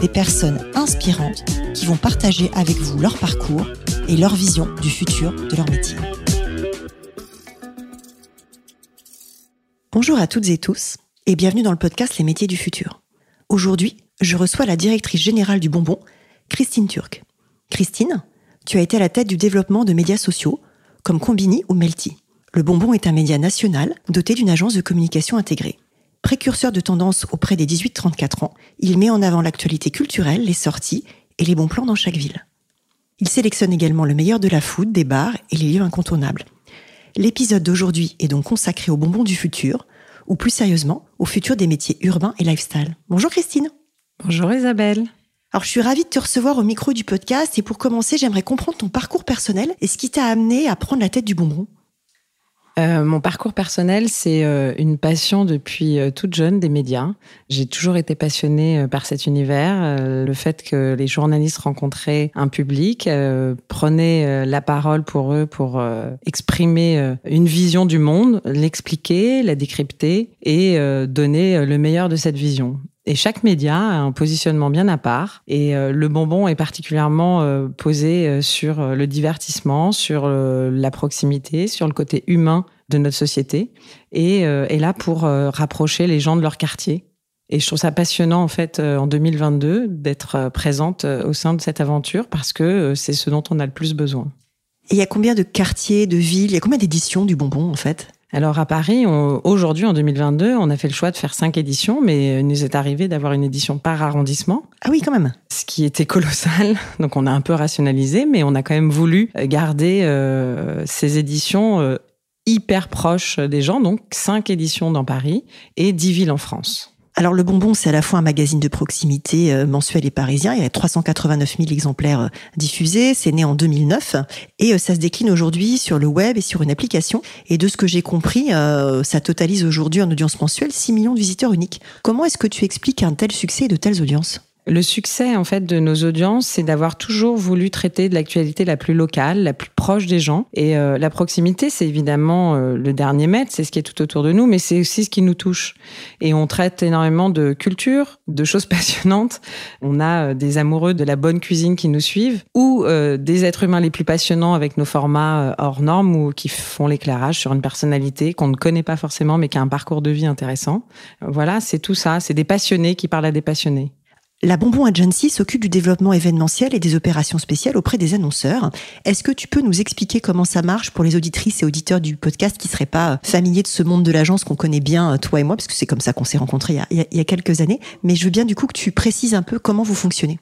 des personnes inspirantes qui vont partager avec vous leur parcours et leur vision du futur de leur métier. Bonjour à toutes et tous et bienvenue dans le podcast Les métiers du futur. Aujourd'hui, je reçois la directrice générale du bonbon, Christine Turc. Christine, tu as été à la tête du développement de médias sociaux comme Combini ou Melty. Le bonbon est un média national doté d'une agence de communication intégrée. Précurseur de tendance auprès des 18-34 ans, il met en avant l'actualité culturelle, les sorties et les bons plans dans chaque ville. Il sélectionne également le meilleur de la food, des bars et les lieux incontournables. L'épisode d'aujourd'hui est donc consacré au bonbon du futur, ou plus sérieusement, au futur des métiers urbains et lifestyle. Bonjour Christine. Bonjour Isabelle. Alors je suis ravie de te recevoir au micro du podcast et pour commencer, j'aimerais comprendre ton parcours personnel et ce qui t'a amené à prendre la tête du bonbon. Euh, mon parcours personnel, c'est euh, une passion depuis euh, toute jeune des médias. J'ai toujours été passionnée par cet univers, le fait que les journalistes rencontraient un public, prenaient la parole pour eux pour exprimer une vision du monde, l'expliquer, la décrypter et donner le meilleur de cette vision. Et chaque média a un positionnement bien à part. Et le bonbon est particulièrement posé sur le divertissement, sur la proximité, sur le côté humain de notre société et euh, est là pour euh, rapprocher les gens de leur quartier. Et je trouve ça passionnant en fait euh, en 2022 d'être présente au sein de cette aventure parce que c'est ce dont on a le plus besoin. Et il y a combien de quartiers, de villes, il y a combien d'éditions du bonbon en fait? Alors à Paris, aujourd'hui en 2022, on a fait le choix de faire cinq éditions, mais il nous est arrivé d'avoir une édition par arrondissement. Ah oui, quand même. Ce qui était colossal. Donc on a un peu rationalisé, mais on a quand même voulu garder ces éditions hyper proche des gens, donc cinq éditions dans Paris et dix villes en France. Alors le bonbon, c'est à la fois un magazine de proximité euh, mensuel et parisien. Il y a 389 000 exemplaires euh, diffusés. C'est né en 2009 et euh, ça se décline aujourd'hui sur le web et sur une application. Et de ce que j'ai compris, ça totalise aujourd'hui en audience mensuelle 6 millions de visiteurs uniques. Comment est-ce que tu expliques un tel succès et de telles audiences? Le succès en fait de nos audiences, c'est d'avoir toujours voulu traiter de l'actualité la plus locale, la plus proche des gens. Et euh, la proximité, c'est évidemment euh, le dernier mètre, c'est ce qui est tout autour de nous, mais c'est aussi ce qui nous touche. Et on traite énormément de culture, de choses passionnantes. On a euh, des amoureux de la bonne cuisine qui nous suivent, ou des êtres humains les plus passionnants avec nos formats hors normes ou qui font l'éclairage sur une personnalité qu'on ne connaît pas forcément, mais qui a un parcours de vie intéressant. Voilà, c'est tout ça. C'est des passionnés qui parlent à des passionnés. La Bonbon Agency s'occupe du développement événementiel et des opérations spéciales auprès des annonceurs. Est-ce que tu peux nous expliquer comment ça marche pour les auditrices et auditeurs du podcast qui seraient pas familiers de ce monde de l'agence qu'on connaît bien, toi et moi, parce que c'est comme ça qu'on s'est rencontrés il y, a, quelques années. Mais je veux bien du coup que tu précises un peu comment vous fonctionnez.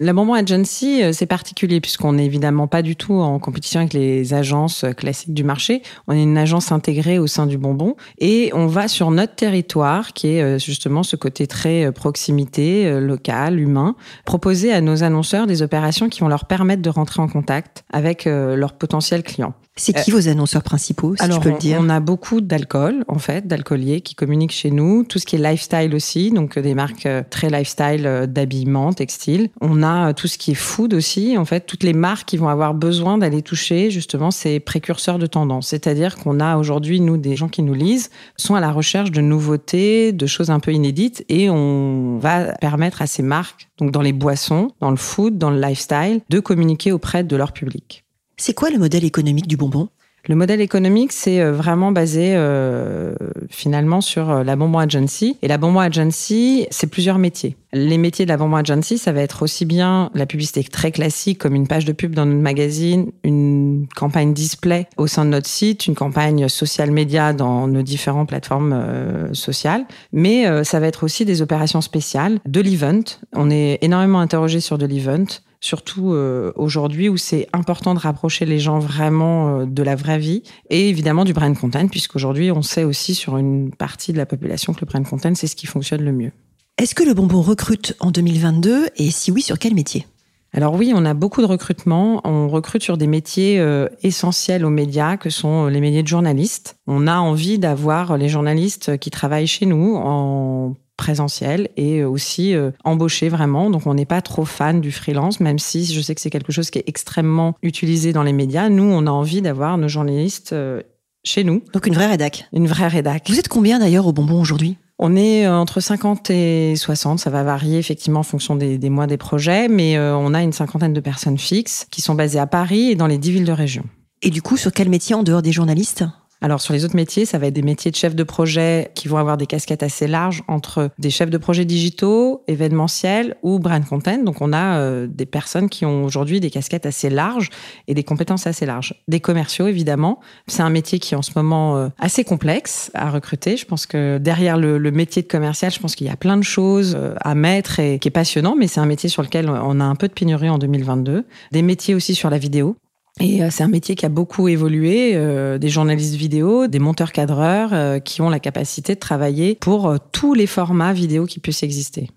La Bonbon Agency, euh, c'est particulier puisqu'on n'est évidemment pas du tout en compétition avec les agences euh, classiques du marché. On est une agence intégrée au sein du Bonbon et on va sur notre territoire qui est euh, justement ce côté très proximité, local, humain, proposer à nos annonceurs des opérations qui vont leur permettre de rentrer en contact avec leurs potentiels clients. C'est qui vos annonceurs principaux, si alors, tu peux le dire? On a beaucoup d'alcool, en fait, d'alcooliers qui communiquent chez nous. Tout ce qui est lifestyle aussi, donc des marques très lifestyle d'habillement, textile. On a euh, tout ce qui est food aussi. En fait, toutes les marques qui vont avoir besoin d'aller toucher justement ces précurseurs de tendance. C'est-à-dire qu'on a aujourd'hui, nous, des gens qui nous lisent, sont à la recherche de nouveautés, de choses un peu inédites et on va permettre à ces marques, donc dans les boissons, dans le food, dans le lifestyle, de communiquer auprès de leur public. C'est quoi le modèle économique du bonbon? Le modèle économique, c'est euh, vraiment basé euh, finalement sur euh, la Bonbon Agency. Et la Bonbon Agency, c'est plusieurs métiers. Les métiers de la Bonbon Agency, ça va être aussi bien la publicité très classique, comme une page de pub dans notre magazine, une campagne display au sein de notre site, une campagne social média dans nos différentes plateformes sociales. Mais ça va être aussi des opérations spéciales, de l'event. On est énormément interrogé sur de l'event surtout euh, aujourd'hui où c'est important de rapprocher les gens vraiment euh, de la vraie vie et évidemment du brand content, puisqu'aujourd'hui on sait aussi sur une partie de la population que le brand content c'est ce qui fonctionne le mieux. Est-ce que le bonbon recrute en 2022 et si oui, sur quel métier? Alors oui, on a beaucoup de recrutements. On recrute sur des métiers euh, essentiels aux médias, que sont les métiers de journalistes. On a envie d'avoir les journalistes qui travaillent chez nous en présentiel et aussi euh, embauchés vraiment. Donc on n'est pas trop fan du freelance, même si je sais que c'est quelque chose qui est extrêmement utilisé dans les médias. Nous, on a envie d'avoir nos journalistes euh, chez nous. Donc une vraie rédac. Une vraie rédac. Vous êtes combien d'ailleurs au bonbon aujourd'hui? On est euh, entre 50 et 60, ça va varier effectivement en fonction des, mois des projets, mais euh, on a une cinquantaine de personnes fixes qui sont basées à Paris et dans les 10 villes de région. Et du coup, sur quel métier en dehors des journalistes? Alors sur les autres métiers, ça va être des métiers de chef de projet qui vont avoir des casquettes assez larges entre des chefs de projet digitaux, événementiels ou brand content. Donc on a euh, des personnes qui ont aujourd'hui des casquettes assez larges et des compétences assez larges. Des commerciaux évidemment. C'est un métier qui est en ce moment euh, assez complexe à recruter. Je pense que derrière le, le métier de commercial, je pense qu'il y a plein de choses euh, à mettre et qui est passionnant, mais c'est un métier sur lequel on a un peu de pénurie en 2022. Des métiers aussi sur la vidéo. Et euh, c'est un métier qui a beaucoup évolué, euh, des journalistes vidéo, des monteurs cadreurs euh, qui ont la capacité de travailler pour tous les formats vidéo qui puissent exister.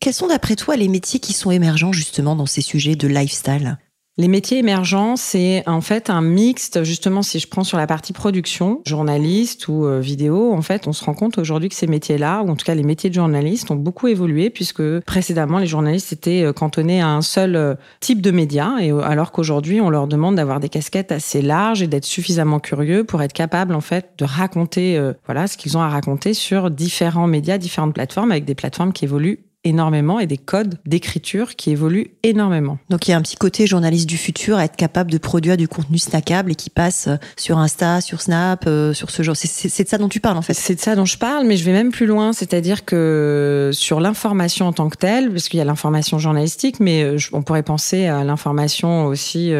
Quels sont d'après toi les métiers qui sont émergents justement dans ces sujets de lifestyle? Les métiers émergents, c'est en fait un mixte. Justement, si je prends sur la partie production, journaliste ou euh, vidéo, en fait, on se rend compte aujourd'hui que ces métiers-là, ou en tout cas les métiers de journaliste, ont beaucoup évolué puisque précédemment, les journalistes étaient euh, cantonnés à un seul euh, type de média, et alors qu'aujourd'hui, on leur demande d'avoir des casquettes assez larges et d'être suffisamment curieux pour être capable, en fait, de raconter, voilà, ce qu'ils ont à raconter sur différents médias, différentes plateformes, avec des plateformes qui évoluent énormément et des codes d'écriture qui évoluent énormément. Donc il y a un petit côté journaliste du futur à être capable de produire du contenu snackable et qui passe euh, sur Insta, sur Snap, euh, sur ce genre. C'est de ça dont tu parles en fait. C'est de ça dont je parle, mais je vais même plus loin, c'est-à-dire que sur l'information en tant que telle, parce qu'il y a l'information journalistique, mais euh, on pourrait penser à l'information aussi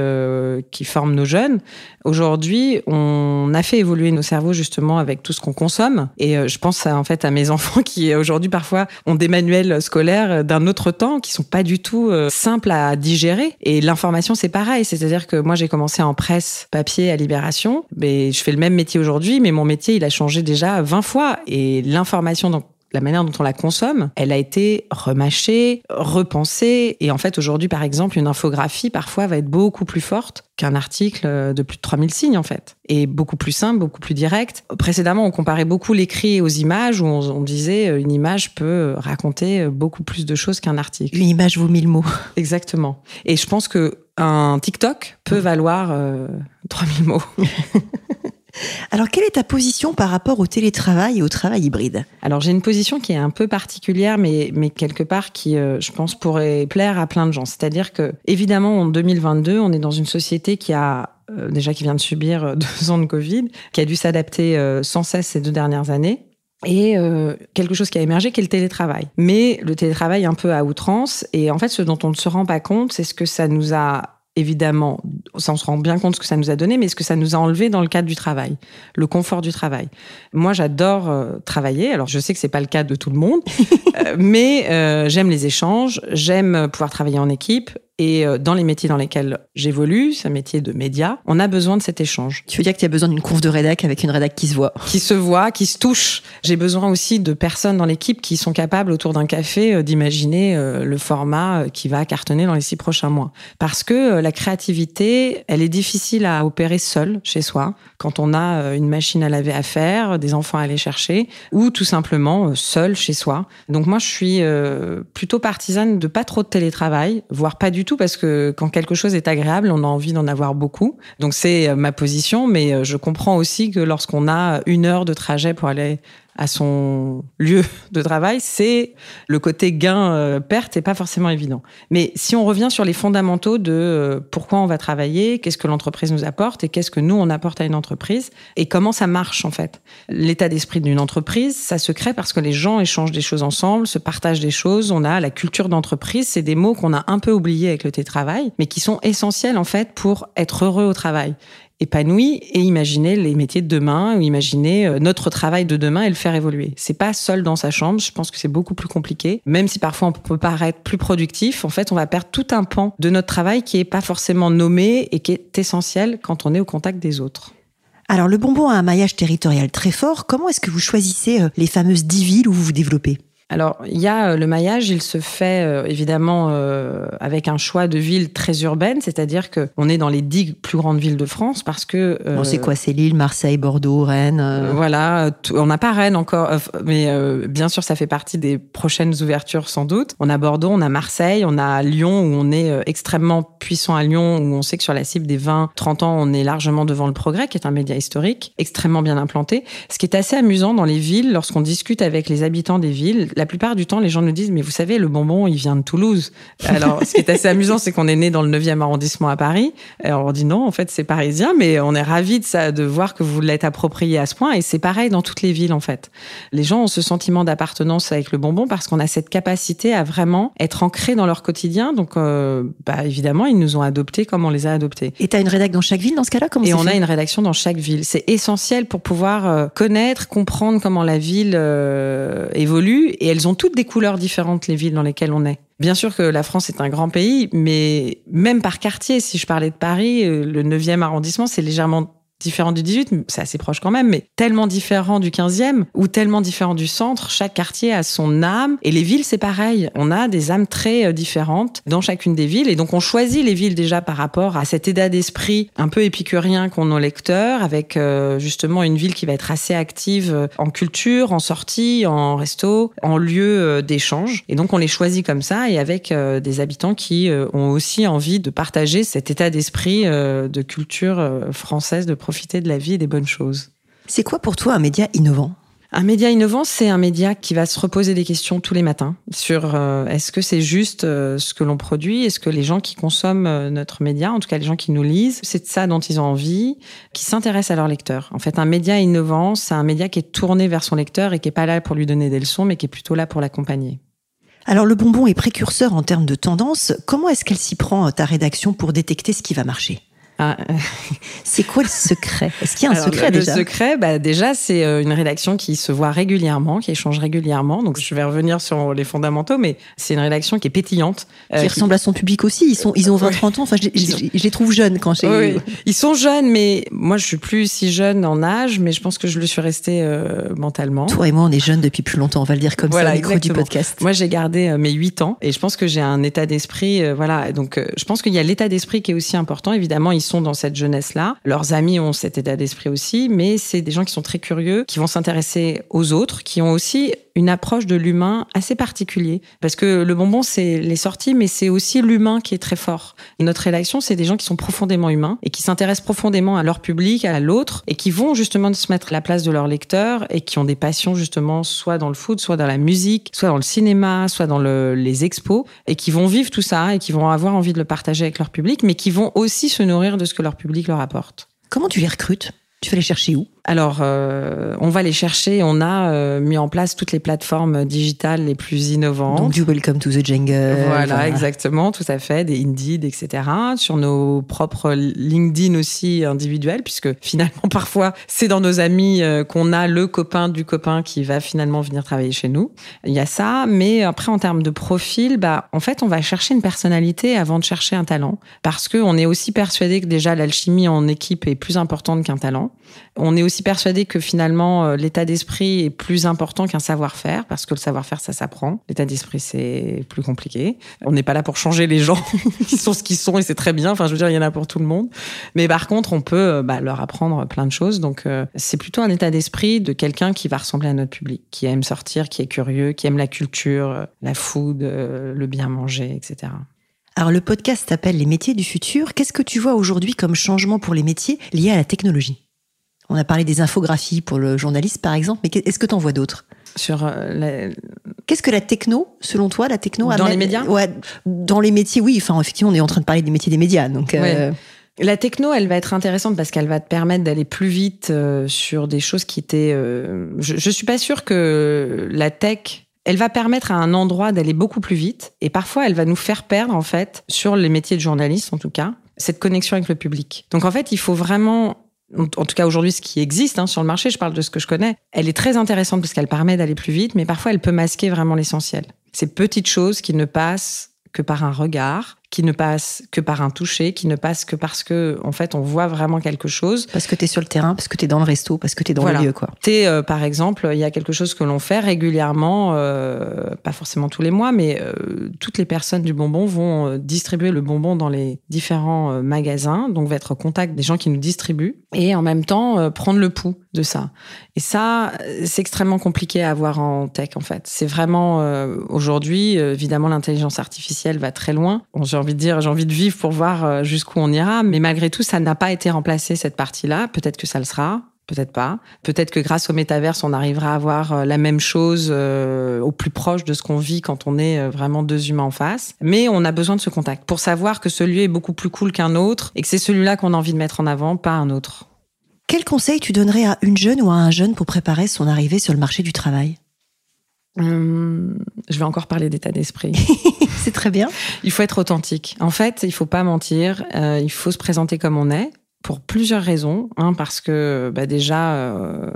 qui forme nos jeunes. Aujourd'hui, on a fait évoluer nos cerveaux justement avec tout ce qu'on consomme, et je pense en fait à mes enfants qui aujourd'hui parfois ont des manuels scolaires d'un autre temps qui sont pas du tout euh, simples à digérer. Et l'information, c'est pareil. C'est-à-dire que moi, j'ai commencé en presse papier à Libération, mais je fais le même métier aujourd'hui, mais mon métier, il a changé déjà 20 fois. Et l'information, donc, la manière dont on la consomme, elle a été remâchée, repensée. Et en fait, aujourd'hui, par exemple, une infographie, parfois, va être beaucoup plus forte qu'un article de plus de 3000 signes, en fait. Et beaucoup plus simple, beaucoup plus direct. Précédemment, on comparait beaucoup l'écrit aux images, où on, disait euh, une image peut raconter beaucoup plus de choses qu'un article. Une image vaut mille mots. Exactement. Et je pense que un TikTok peut valoir 3000 euh, mots. Alors, quelle est ta position par rapport au télétravail et au travail hybride? Alors, j'ai une position qui est un peu particulière, mais, mais quelque part qui, euh, je pense, pourrait plaire à plein de gens. C'est-à-dire que, évidemment, en 2022, on est dans une société qui a euh, déjà qui vient de subir euh, deux ans de Covid, qui a dû s'adapter sans cesse ces deux dernières années. Et quelque chose qui a émergé, qui est le télétravail. Mais le télétravail un peu à outrance. Et en fait, ce dont on ne se rend pas compte, c'est ce que ça nous a évidemment, ça on se rend bien compte ce que ça nous a donné, mais ce que ça nous a enlevé dans le cadre du travail, le confort du travail. Moi, j'adore euh, travailler. Alors, je sais que c'est pas le cas de tout le monde, euh, mais euh, j'aime les échanges, j'aime pouvoir travailler en équipe, et euh, dans les métiers dans lesquels j'évolue, c'est un métier de média, on a besoin de cet échange. Tu veux dire que tu as besoin d'une conf de rédac avec une rédac qui se voit? Qui se voit, qui se touche. J'ai besoin aussi de personnes dans l'équipe qui sont capables, autour d'un café, euh, d'imaginer euh, le format qui va cartonner dans les six prochains mois. Parce que la créativité, elle est difficile à opérer seule chez soi, quand on a une machine à laver à faire, des enfants à aller chercher, ou tout simplement seul chez soi. Donc moi, je suis plutôt partisane de pas trop de télétravail, voire pas du tout parce que quand quelque chose est agréable, on a envie d'en avoir beaucoup. Donc c'est euh, ma position, mais euh, je comprends aussi que lorsqu'on a une heure de trajet pour aller à son lieu de travail, c'est le côté gain-perte euh, est pas forcément évident. Mais si on revient sur les fondamentaux de euh, pourquoi on va travailler, qu'est-ce que l'entreprise nous apporte et qu'est-ce que nous on apporte à une entreprise et comment ça marche en fait. L'état d'esprit d'une entreprise, ça se crée parce que les gens échangent des choses ensemble, se partagent des choses. On a la culture d'entreprise, c'est des mots qu'on a un peu oubliés avec le télétravail, mais qui sont essentiels en fait pour être heureux au travail épanoui et imaginer les métiers de demain ou imaginer euh, notre travail de demain et le faire évoluer. C'est pas seul dans sa chambre, je pense que c'est beaucoup plus compliqué. Même si parfois on peut paraître plus productif, en fait, on va perdre tout un pan de notre travail qui est pas forcément nommé et qui est essentiel quand on est au contact des autres. Alors le bonbon a un maillage territorial très fort. Comment est-ce que vous choisissez euh, les fameuses dix villes où vous vous développez? Alors, il y a euh, le maillage, il se fait euh, évidemment euh, avec un choix de villes très urbaines, c'est-à-dire que on est dans les dix plus grandes villes de France parce que. bon, c'est quoi C'est Lille, Marseille, Bordeaux, Rennes. voilà, on n'a pas Rennes encore, mais bien sûr, ça fait partie des prochaines ouvertures sans doute. On a Bordeaux, on a Marseille, on a Lyon où on est extrêmement puissant à Lyon, où on sait que sur la cible des 20-30 ans, on est largement devant le Progrès, qui est un média historique extrêmement bien implanté. Ce qui est assez amusant dans les villes, lorsqu'on discute avec les habitants des villes la plupart du temps, les gens nous disent, mais vous savez, le bonbon, il vient de Toulouse. Alors, ce qui est assez amusant, c'est qu'on est né dans le 9e arrondissement à Paris. Alors, on dit non, en fait, c'est parisien, mais on est ravis de ça, de voir que vous l'êtes approprié à ce point. Et c'est pareil dans toutes les villes, en fait. Les gens ont ce sentiment d'appartenance avec le bonbon parce qu'on a cette capacité à vraiment être ancré dans leur quotidien. Donc, euh, bah, évidemment, ils nous ont adoptés comme on les a adoptés. Et tu as une rédaction dans chaque ville dans ce cas-là Et on a une rédaction dans chaque ville. C'est essentiel pour pouvoir euh, connaître, comprendre comment la ville euh, évolue. Et elles ont toutes des couleurs différentes, les villes dans lesquelles on est. Bien sûr que la France est un grand pays, mais même par quartier, si je parlais de Paris, euh, le 9e arrondissement, c'est légèrement différent du 18, c'est assez proche quand même, mais tellement différent du 15e ou tellement différent du centre. Chaque quartier a son âme et les villes, c'est pareil. On a des âmes très euh, différentes dans chacune des villes et donc on choisit les villes déjà par rapport à cet état d'esprit un peu épicurien qu'ont nos lecteurs avec euh, justement une ville qui va être assez active euh, en culture, en sortie, en resto, en lieu d'échange. Et donc on les choisit comme ça et avec des habitants qui ont aussi envie de partager cet état d'esprit de culture française de profiter de la vie et des bonnes choses. C'est quoi pour toi un média innovant? Un média innovant, c'est un média qui va se reposer des questions tous les matins sur euh, est-ce que c'est juste euh, ce que l'on produit, est-ce que les gens qui consomment euh, notre média, en tout cas les gens qui nous lisent, c'est de ça dont ils ont envie, qui s'intéressent à leur lecteur. En fait, un média innovant, c'est un média qui est tourné vers son lecteur et qui est pas là pour lui donner des leçons, mais qui est plutôt là pour l'accompagner. Alors le bonbon est précurseur en termes de tendance. Comment est-ce qu'elle s'y prend ta rédaction pour détecter ce qui va marcher? Ah, c'est quoi le secret? Est-ce qu'il y a un secret déjà? Le secret, bah, déjà, c'est euh, une rédaction qui se voit régulièrement, qui échange régulièrement. Donc, je vais revenir sur les fondamentaux, mais c'est une rédaction qui est pétillante. Euh, qui ressemble à son public aussi. Ils, sont, ils ont 20-30 ans. Enfin, je, je, les trouve jeunes quand j'ai... Oui, ils sont jeunes, mais moi, je suis plus si jeune en âge, mais je pense que je le suis resté euh, mentalement. Toi et moi, on est jeunes depuis plus longtemps, on va le dire comme ça, au micro du podcast. Moi, j'ai gardé mes 8 ans et je pense que j'ai un état d'esprit, voilà. Donc, je pense qu'il y a l'état d'esprit qui est aussi important. Évidemment, ils sont dans cette jeunesse-là. Leurs amis ont cet état d'esprit aussi, mais c'est des gens qui sont très curieux, qui vont s'intéresser aux autres, qui ont aussi une approche de l'humain assez particulier. Parce que le bonbon, c'est les sorties, mais c'est aussi l'humain qui est très fort. notre rédaction, c'est des gens qui sont profondément humains et qui s'intéressent profondément à leur public, à l'autre, et qui vont justement se mettre à la place de leur lecteur et qui ont des passions justement soit dans le foot, soit dans la musique, soit dans le cinéma, soit dans les expos, et qui vont vivre tout ça et qui vont avoir envie de le partager avec leur public, mais qui vont aussi se nourrir de ce que leur public leur apporte. Comment tu les recrutes? Tu vas les chercher où? Alors, euh, on va les chercher. On a euh, mis en place toutes les plateformes digitales les plus innovantes. Donc du Welcome to the Jungle. Voilà, exactement, tout à fait, des Indeed, etc. Sur nos propres LinkedIn aussi individuels, puisque finalement parfois c'est dans nos amis euh, qu'on a le copain du copain qui va finalement venir travailler chez nous. Il y a ça, mais après en termes de profil, bah en fait on va chercher une personnalité avant de chercher un talent, parce que on est aussi persuadé que déjà l'alchimie en équipe est plus importante qu'un talent. On est aussi persuadé que finalement euh, l'état d'esprit est plus important qu'un savoir-faire parce que le savoir-faire ça s'apprend. L'état d'esprit c'est plus compliqué. On n'est pas là pour changer les gens, ils sont ce qu'ils sont et c'est très bien. Enfin je veux dire il y en a pour tout le monde. Mais par contre on peut euh, bah, leur apprendre plein de choses. Donc euh, c'est plutôt un état d'esprit de quelqu'un qui va ressembler à notre public, qui aime sortir, qui est curieux, qui aime la culture, la food, le bien manger, etc. Alors le podcast s'appelle Les métiers du futur. Qu'est-ce que tu vois aujourd'hui comme changement pour les métiers liés à la technologie? On a parlé des infographies pour le journaliste, par exemple, mais est-ce que tu en vois d'autres sur euh, Qu'est-ce que la techno, selon toi, la techno dans les médias? Ouais, dans les métiers, oui. Enfin, effectivement, on est en train de parler des métiers des médias, donc. Euh, la techno, elle va être intéressante parce qu'elle va te permettre d'aller plus vite euh, sur des choses qui étaient. je, je suis pas sûre que la tech elle va permettre à un endroit d'aller beaucoup plus vite et parfois elle va nous faire perdre en fait sur les métiers de journaliste en tout cas cette connexion avec le public. Donc en fait, il faut vraiment en tout cas aujourd'hui ce qui existe hein, sur le marché, je parle de ce que je connais, elle est très intéressante parce qu'elle permet d'aller plus vite, mais parfois elle peut masquer vraiment l'essentiel. Ces petites choses qui ne passent que par un regard, qui ne passe que par un toucher, qui ne passe que parce que, en fait, on voit vraiment quelque chose. Parce que tu es sur le terrain, parce que tu es dans le resto, parce que tu es dans le lieu, quoi. Es, euh, par exemple, il y a quelque chose que l'on fait régulièrement, euh, pas forcément tous les mois, mais euh, toutes les personnes du bonbon vont distribuer le bonbon dans les différents magasins, donc va être au contact des gens qui nous distribuent, et en même temps prendre le pouls de ça. Et ça, c'est extrêmement compliqué à avoir en tech, en fait. C'est vraiment, aujourd'hui, évidemment, l'intelligence artificielle va très loin. On envie de dire, j'ai envie de vivre pour voir euh, jusqu'où on ira. Mais malgré tout, ça n'a pas été remplacé, cette partie-là. Peut-être que ça le sera. Peut-être pas. Peut-être que grâce au métaverse, on arrivera à avoir euh, la même chose euh, au plus proche de ce qu'on vit quand on est vraiment deux humains en face. Mais on a besoin de ce contact pour savoir que ce lieu est beaucoup plus cool qu'un autre et que c'est celui-là qu'on a envie de mettre en avant, pas un autre. Quel conseil tu donnerais à une jeune ou à un jeune pour préparer son arrivée sur le marché du travail? Hum, Je vais encore parler d'état d'esprit. c'est très bien. Il faut être authentique. En fait, il faut pas mentir. Euh, il faut se présenter comme on est pour plusieurs raisons. Un, parce que bah, déjà, euh,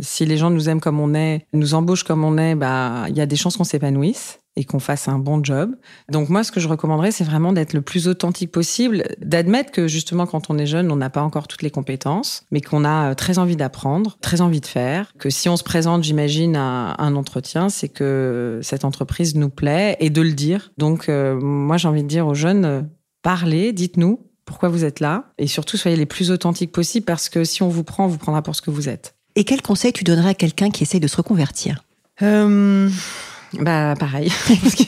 si les gens nous aiment comme on est, nous embauchent comme on est, bah il y a des chances qu'on s'épanouisse et qu'on fasse un bon job. Donc moi, ce que je recommanderais, c'est vraiment d'être le plus authentique possible, d'admettre que justement, quand on est jeune, on n'a pas encore toutes les compétences, mais qu'on a euh, très envie d'apprendre, très envie de faire, que si on se présente, j'imagine, à un entretien, c'est que cette entreprise nous plaît et de le dire. Donc euh, moi, j'ai envie de dire aux jeunes, euh, parlez, dites-nous pourquoi vous êtes là, et surtout soyez les plus authentiques possibles, parce que si on vous prend, on vous prendra pour ce que vous êtes. Et quel conseil tu donnerais à quelqu'un qui essaye de se reconvertir? Bah pareil.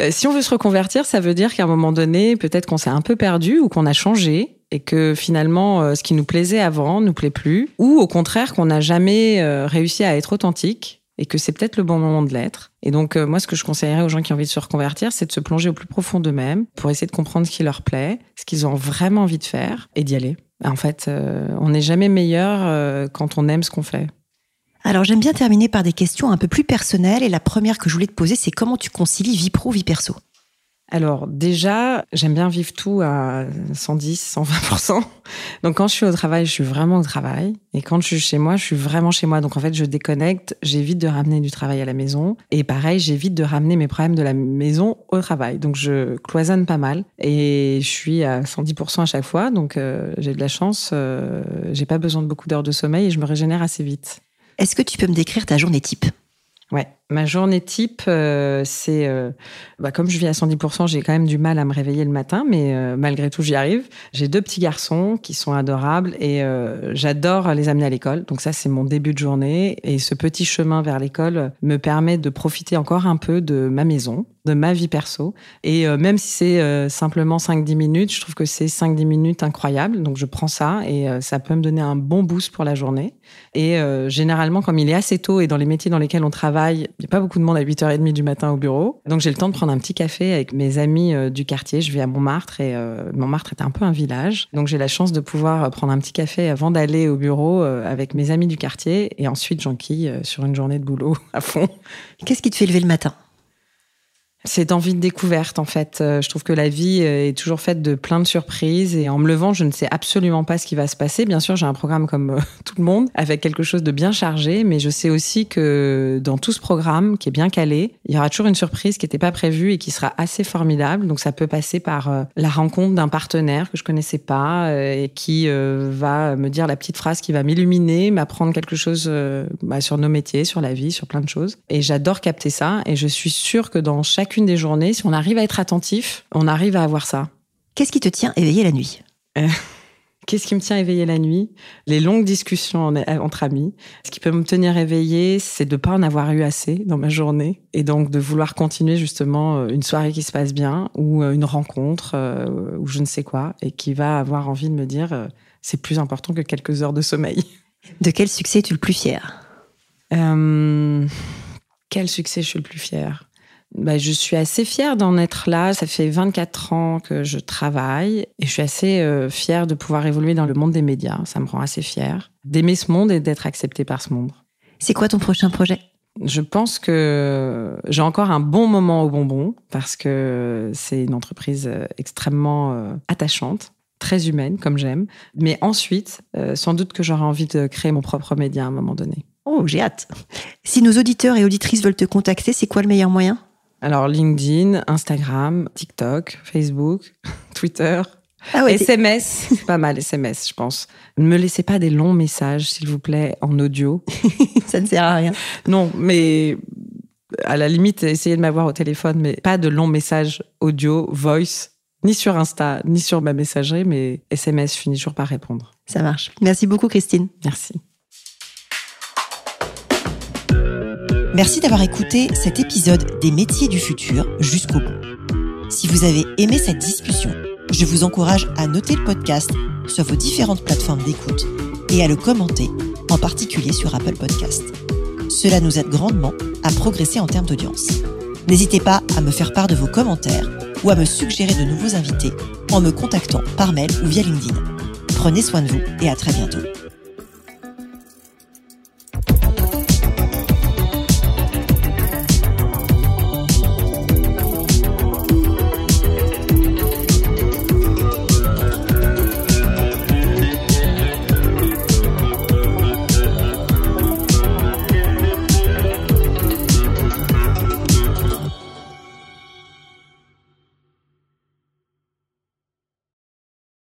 Euh, si on veut se reconvertir, ça veut dire qu'à un moment donné, peut-être qu'on s'est un peu perdu ou qu'on a changé et que finalement, euh, ce qui nous plaisait avant nous plaît plus, ou au contraire qu'on n'a jamais euh, réussi à être authentique et que c'est peut-être le bon moment de l'être. Et donc moi, ce que je conseillerais aux gens qui ont envie de se reconvertir, c'est de se plonger au plus profond d'eux-mêmes pour essayer de comprendre ce qui leur plaît, ce qu'ils ont vraiment envie de faire et d'y aller. En fait, on n'est jamais meilleur quand on aime ce qu'on fait. Alors j'aime bien terminer par des questions un peu plus personnelles et la première que je voulais te poser c'est comment tu concilies vie pro, vie perso? Alors déjà, j'aime bien vivre tout à 110, 120%. Donc quand je suis au travail, je suis vraiment au travail. Et quand je suis chez moi, je suis vraiment chez moi. Donc en fait, je déconnecte, j'évite de ramener du travail à la maison. Et pareil, j'évite de ramener mes problèmes de la maison au travail. Donc je cloisonne pas mal. Et je suis à 110% à chaque fois. Donc euh, j'ai de la chance, euh, j'ai pas besoin de beaucoup d'heures de sommeil et je me régénère assez vite. Est-ce que tu peux me décrire ta journée type? Ouais, ma journée type, euh, c'est euh, bah, comme je vis à 110%, j'ai quand même du mal à me réveiller le matin, mais euh, malgré tout, j'y arrive. J'ai deux petits garçons qui sont adorables et j'adore les amener à l'école. Donc ça, c'est mon début de journée et ce petit chemin vers l'école me permet de profiter encore un peu de ma maison, de ma vie perso. Et même si c'est simplement 5-10 minutes, je trouve que c'est 5-10 minutes incroyables. Donc je prends ça et ça peut me donner un bon boost pour la journée. Et généralement, comme il est assez tôt et dans les métiers dans lesquels on travaille, il n'y a pas beaucoup de monde à 8h30 du matin au bureau. Donc j'ai le temps de prendre un petit café avec mes amis euh, du quartier. Je vis à Montmartre et euh, Montmartre est un peu un village. Donc j'ai la chance de pouvoir prendre un petit café avant d'aller au bureau euh, avec mes amis du quartier et ensuite j'enquille sur une journée de boulot à fond. Qu'est-ce qui te fait lever le matin? C'est envie de découverte en fait. Euh, je trouve que la vie euh, est toujours faite de plein de surprises et en me levant, je ne sais absolument pas ce qui va se passer. Bien sûr, j'ai un programme comme euh, tout le monde avec quelque chose de bien chargé, mais je sais aussi que dans tout ce programme qui est bien calé, il y aura toujours une surprise qui n'était pas prévue et qui sera assez formidable. Donc ça peut passer par la rencontre d'un partenaire que je connaissais pas et qui va me dire la petite phrase qui va m'illuminer, m'apprendre quelque chose bah, sur nos métiers, sur la vie, sur plein de choses. Et j'adore capter ça et je suis sûre que dans chaque une des journées, si on arrive à être attentif, on arrive à avoir ça. Qu'est-ce qui te tient éveillé la nuit? Euh, Qu'est-ce qui me tient éveillé la nuit? Les longues discussions entre amis. Ce qui peut me tenir éveillé, c'est de ne pas en avoir eu assez dans ma journée et donc de vouloir continuer justement euh, une soirée qui se passe bien ou euh, une rencontre ou je ne sais quoi et qui va avoir envie de me dire c'est plus important que quelques heures de sommeil. De quel succès es-tu le plus fier? Quel succès je suis le plus fier bah, je suis assez fière d'en être là. Ça fait 24 ans que je travaille et je suis assez euh, fière de pouvoir évoluer dans le monde des médias. Ça me rend assez fière d'aimer ce monde et d'être acceptée par ce monde. C'est quoi ton prochain projet? Je pense que j'ai encore un bon moment au bonbon parce que c'est une entreprise euh, extrêmement euh, attachante très humaine comme j'aime. Mais ensuite, sans doute que j'aurai envie de créer mon propre média à un moment donné. Oh, j'ai hâte. Si nos auditeurs et auditrices veulent te contacter, c'est quoi le meilleur moyen? Alors LinkedIn, Instagram, TikTok, Facebook, Twitter. Ah ouais, SMS, c'est pas mal, SMS, je pense. Ne me laissez pas des longs messages, s'il vous plaît, en audio. ça ne sert à rien. Non, mais à la limite, essayez de m'avoir au téléphone, mais pas de longs messages audio, voice, ni sur Insta, ni sur ma messagerie, mais SMS, je finis toujours par répondre. Ça marche. Merci beaucoup, Christine. Merci. Merci d'avoir écouté cet épisode des métiers du futur jusqu'au bout. Si vous avez aimé cette discussion, je vous encourage à noter le podcast sur vos différentes plateformes d'écoute et à le commenter, en particulier sur Apple Podcast. Cela nous aide grandement à progresser en termes d'audience. N'hésitez pas à me faire part de vos commentaires ou à me suggérer de nouveaux invités en me contactant par mail ou via LinkedIn. Prenez soin de vous et à très bientôt.